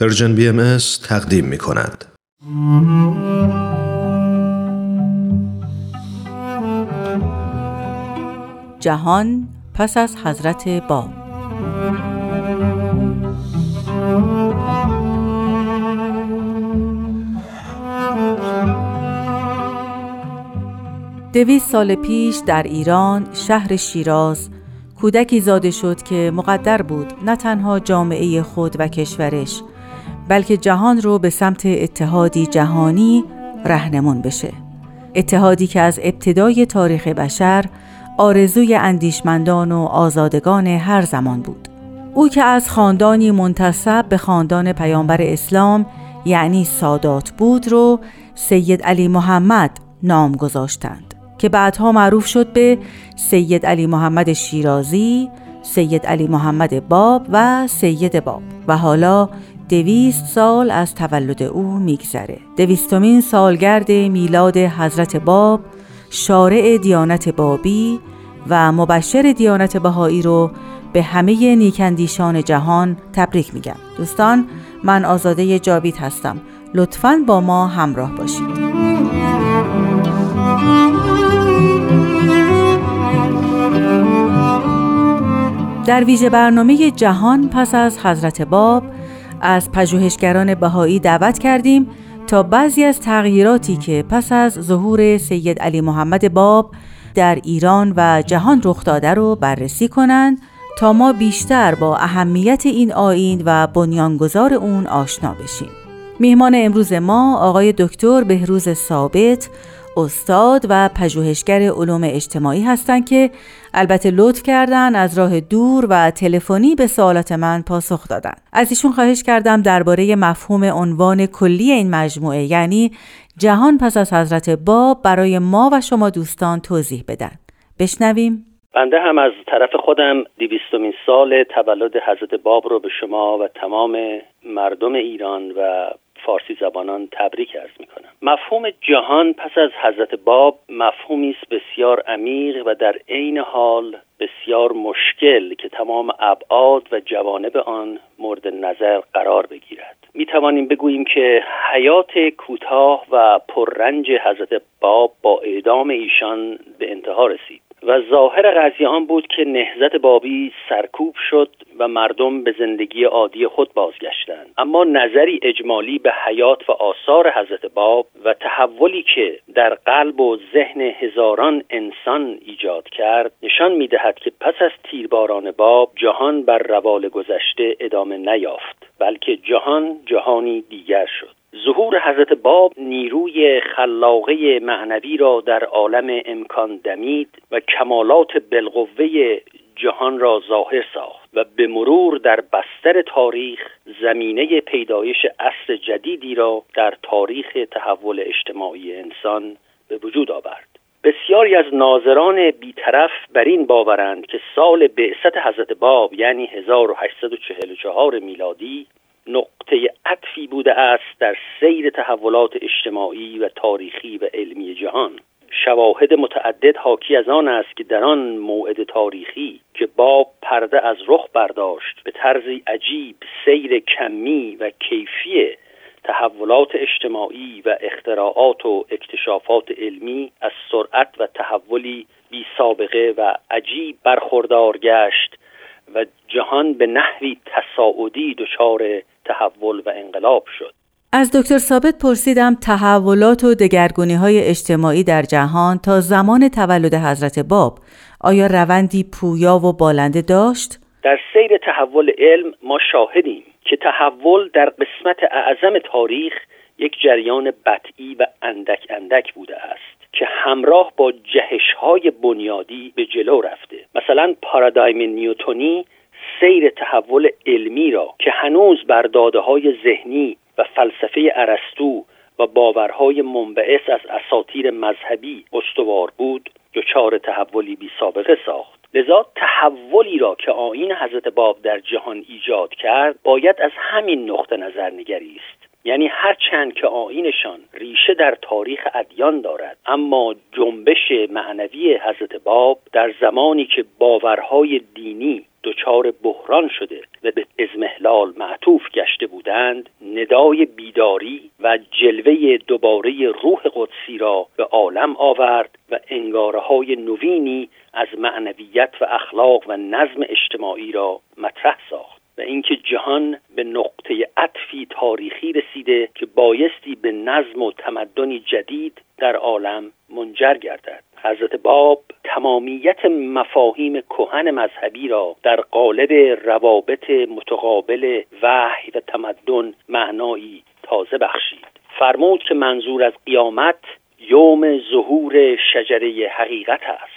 پرژن بی ام تقدیم می کند. جهان پس از حضرت باب دویست سال پیش در ایران شهر شیراز کودکی زاده شد که مقدر بود نه تنها جامعه خود و کشورش بلکه جهان رو به سمت اتحادی جهانی رهنمون بشه. اتحادی که از ابتدای تاریخ بشر آرزوی اندیشمندان و آزادگان هر زمان بود. او که از خاندانی منتصب به خاندان پیامبر اسلام یعنی سادات بود رو سید علی محمد نام گذاشتند که بعدها معروف شد به سید علی محمد شیرازی، سید علی محمد باب و سید باب و حالا دویست سال از تولد او میگذره. دویستمین سالگرد میلاد حضرت باب شارع دیانت بابی و مبشر دیانت بهایی رو به همه نیکندیشان جهان تبریک میگم. دوستان من آزاده جاوید هستم. لطفا با ما همراه باشید. در ویژه برنامه جهان پس از حضرت باب از پژوهشگران بهایی دعوت کردیم تا بعضی از تغییراتی که پس از ظهور سید علی محمد باب در ایران و جهان رخ داده رو بررسی کنند تا ما بیشتر با اهمیت این آین و بنیانگذار اون آشنا بشیم. میهمان امروز ما آقای دکتر بهروز ثابت استاد و پژوهشگر علوم اجتماعی هستند که البته لطف کردن از راه دور و تلفنی به سوالات من پاسخ دادن. از ایشون خواهش کردم درباره مفهوم عنوان کلی این مجموعه یعنی جهان پس از حضرت باب برای ما و شما دوستان توضیح بدن. بشنویم. بنده هم از طرف خودم دیویستمین سال تولد حضرت باب رو به شما و تمام مردم ایران و فارسی زبانان تبریک ارز می کنم مفهوم جهان پس از حضرت باب مفهومی است بسیار عمیق و در عین حال بسیار مشکل که تمام ابعاد و جوانب آن مورد نظر قرار بگیرد. می توانیم بگوییم که حیات کوتاه و پررنج حضرت باب با اعدام ایشان به انتها رسید. و ظاهر قضیه آن بود که نهزت بابی سرکوب شد و مردم به زندگی عادی خود بازگشتند. اما نظری اجمالی به حیات و آثار حضرت باب و تحولی که در قلب و ذهن هزاران انسان ایجاد کرد نشان می‌دهد که پس از تیرباران باب جهان بر روال گذشته ادامه نیافت بلکه جهان جهانی دیگر شد. ظهور حضرت باب نیروی خلاقه معنوی را در عالم امکان دمید و کمالات بالقوه جهان را ظاهر ساخت و به مرور در بستر تاریخ زمینه پیدایش عصر جدیدی را در تاریخ تحول اجتماعی انسان به وجود آورد. بسیاری از ناظران بیطرف بر این باورند که سال بعثت حضرت باب یعنی 1844 میلادی نقطه عطفی بوده است در سیر تحولات اجتماعی و تاریخی و علمی جهان. شواهد متعدد حاکی از آن است که در آن موعد تاریخی که باب پرده از رخ برداشت به طرزی عجیب سیر کمی و کیفی تحولات اجتماعی و اختراعات و اکتشافات علمی از سرعت و تحولی بی سابقه و عجیب برخوردار گشت و جهان به نحوی تصاعدی دچار تحول و انقلاب شد از دکتر ثابت پرسیدم تحولات و دگرگونی های اجتماعی در جهان تا زمان تولد حضرت باب آیا روندی پویا و بالنده داشت؟ در سیر تحول علم ما شاهدیم که تحول در قسمت اعظم تاریخ یک جریان بطعی و اندک اندک بوده است که همراه با جهش های بنیادی به جلو رفته مثلا پارادایم نیوتونی سیر تحول علمی را که هنوز بر داده های ذهنی و فلسفه ارسطو و باورهای منبعث از اساطیر مذهبی استوار بود دچار تحولی بی سابقه ساخت. لذا تحولی را که آین حضرت باب در جهان ایجاد کرد باید از همین نقطه نظر نگریست یعنی هرچند که آینشان ریشه در تاریخ ادیان دارد اما جنبش معنوی حضرت باب در زمانی که باورهای دینی دچار بحران شده و به ازمهلال معطوف گشته بودند ندای بیداری و جلوه دوباره روح قدسی را به عالم آورد و انگاره های نوینی از معنویت و اخلاق و نظم اجتماعی را مطرح ساخت و اینکه جهان به نقطه عطفی تاریخی رسیده که بایستی به نظم و تمدنی جدید در عالم منجر گردد. حضرت باب تمامیت مفاهیم کهن مذهبی را در قالب روابط متقابل وحی و تمدن معنایی تازه بخشید. فرمود که منظور از قیامت یوم ظهور شجره حقیقت است.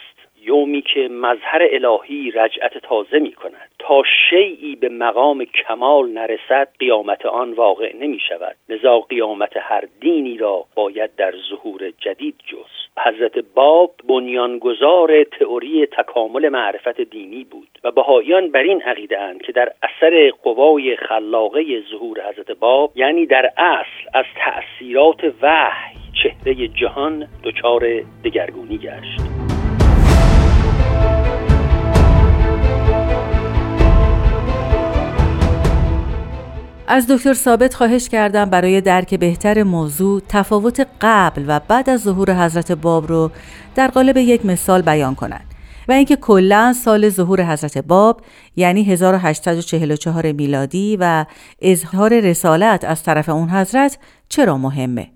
یومی که مظهر الهی رجعت تازه می کند تا شیعی به مقام کمال نرسد قیامت آن واقع نمی شود لذا قیامت هر دینی را باید در ظهور جدید جز حضرت باب بنیانگذار تئوری تکامل معرفت دینی بود و بهاییان بر این عقیده اند که در اثر قوای خلاقه ظهور حضرت باب یعنی در اصل از تأثیرات وحی چهره جهان دچار دگرگونی گشت. از دکتر ثابت خواهش کردم برای درک بهتر موضوع تفاوت قبل و بعد از ظهور حضرت باب رو در قالب یک مثال بیان کنند و اینکه کلا سال ظهور حضرت باب یعنی 1844 میلادی و اظهار رسالت از طرف اون حضرت چرا مهمه؟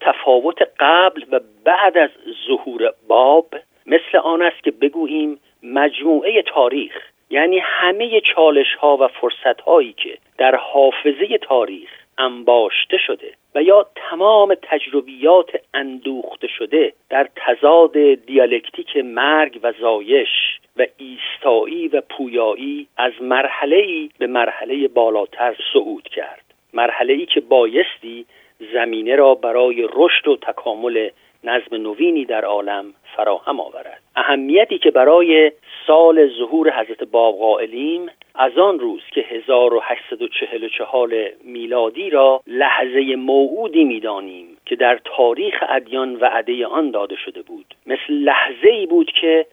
تفاوت قبل و بعد از ظهور باب مثل آن است که بگوییم مجموعه تاریخ یعنی همه چالش ها و فرصت هایی که در حافظه تاریخ انباشته شده و یا تمام تجربیات اندوخته شده در تضاد دیالکتیک مرگ و زایش و ایستایی و پویایی از مرحله ای به مرحله بالاتر صعود کرد. مرحله ای که بایستی زمینه را برای رشد و تکامل نظم نوینی در عالم فراهم آورد. اهمیتی که برای سال ظهور حضرت باب قائلیم از آن روز که 1844 میلادی را لحظه موعودی می‌دانیم که در تاریخ ادیان وعده آن داده شده بود. مثل لحظه ای بود که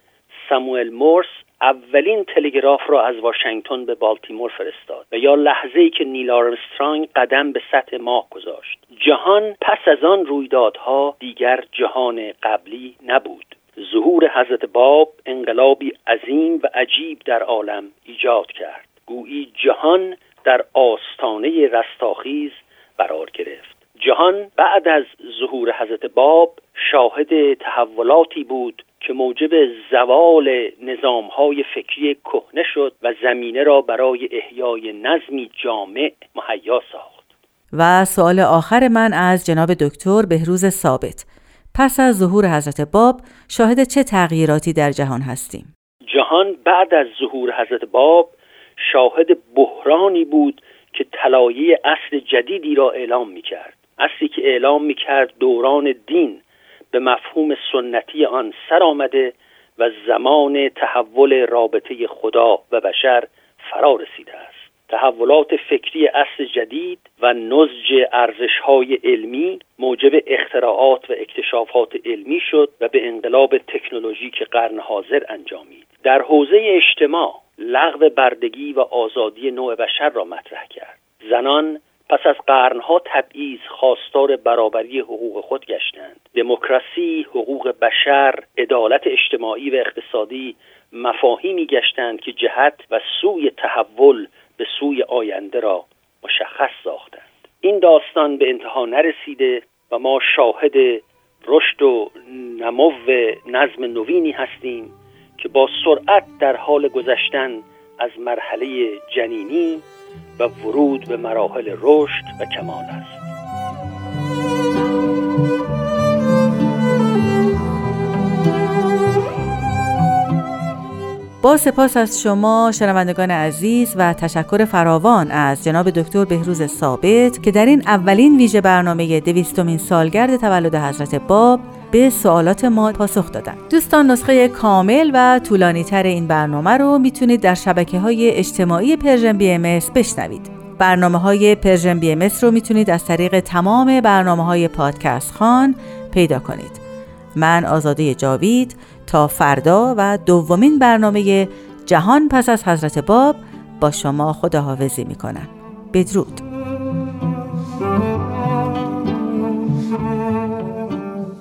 ساموئل مورس اولین تلگراف را از واشنگتن به بالتیمور فرستاد و یا لحظه ای که نیل آرمسترانگ قدم به سطح ماه گذاشت. جهان پس از آن رویدادها دیگر جهان قبلی نبود. ظهور حضرت باب انقلابی عظیم و عجیب در عالم ایجاد کرد. گویی جهان در آستانه رستاخیز قرار گرفت. جهان بعد از ظهور حضرت باب شاهد تحولاتی بود که موجب زوال نظامهای فکری کهنه شد و زمینه را برای احیای نظمی جامع مهیا ساخت. و سوال آخر من از جناب دکتر بهروز ثابت. پس از ظهور حضرت باب شاهد چه تغییراتی در جهان هستیم؟ جهان بعد از ظهور حضرت باب شاهد بحرانی بود که طلایه اصل جدیدی را اعلام می کرد اصلی که اعلام می کرد دوران دین به مفهوم سنتی آن سر آمده و زمان تحول رابطه خدا و بشر فرا رسیده است. تحولات فکری اصل جدید و نزج ارزش های علمی موجب اختراعات و اکتشافات علمی شد و به انقلاب تکنولوژیک قرن حاضر انجامید. در حوزه اجتماع لغو بردگی و آزادی نوع بشر را مطرح کرد. زنان پس از قرنها تبعیض خواستار برابری حقوق خود گشتند. دموکراسی حقوق بشر عدالت اجتماعی و اقتصادی مفاهیمی گشتند که جهت و سوی تحول به سوی آینده را مشخص ساختند. این داستان به انتها نرسیده و ما شاهد رشد و نمو نظم نوینی هستیم که با سرعت در حال گذشتن از مرحله جنینی و ورود به مراحل رشد و کمال است. با سپاس از شما شنوندگان عزیز و تشکر فراوان از جناب دکتر بهروز ثابت که در این اولین ویژه برنامه دویستمین سالگرد تولد حضرت باب به سوالات ما پاسخ دادن دوستان نسخه کامل و طولانی تر این برنامه رو می‌تونید در شبکه های اجتماعی Persian BMS بشنوید. برنامه های Persian BMS رو می‌تونید از طریق تمام برنامه های پادکست خوان پیدا کنید. من آزاده جاوید تا فردا و دومین برنامه جهان پس از حضرت باب با شما خداحافظی می کنم بدرود.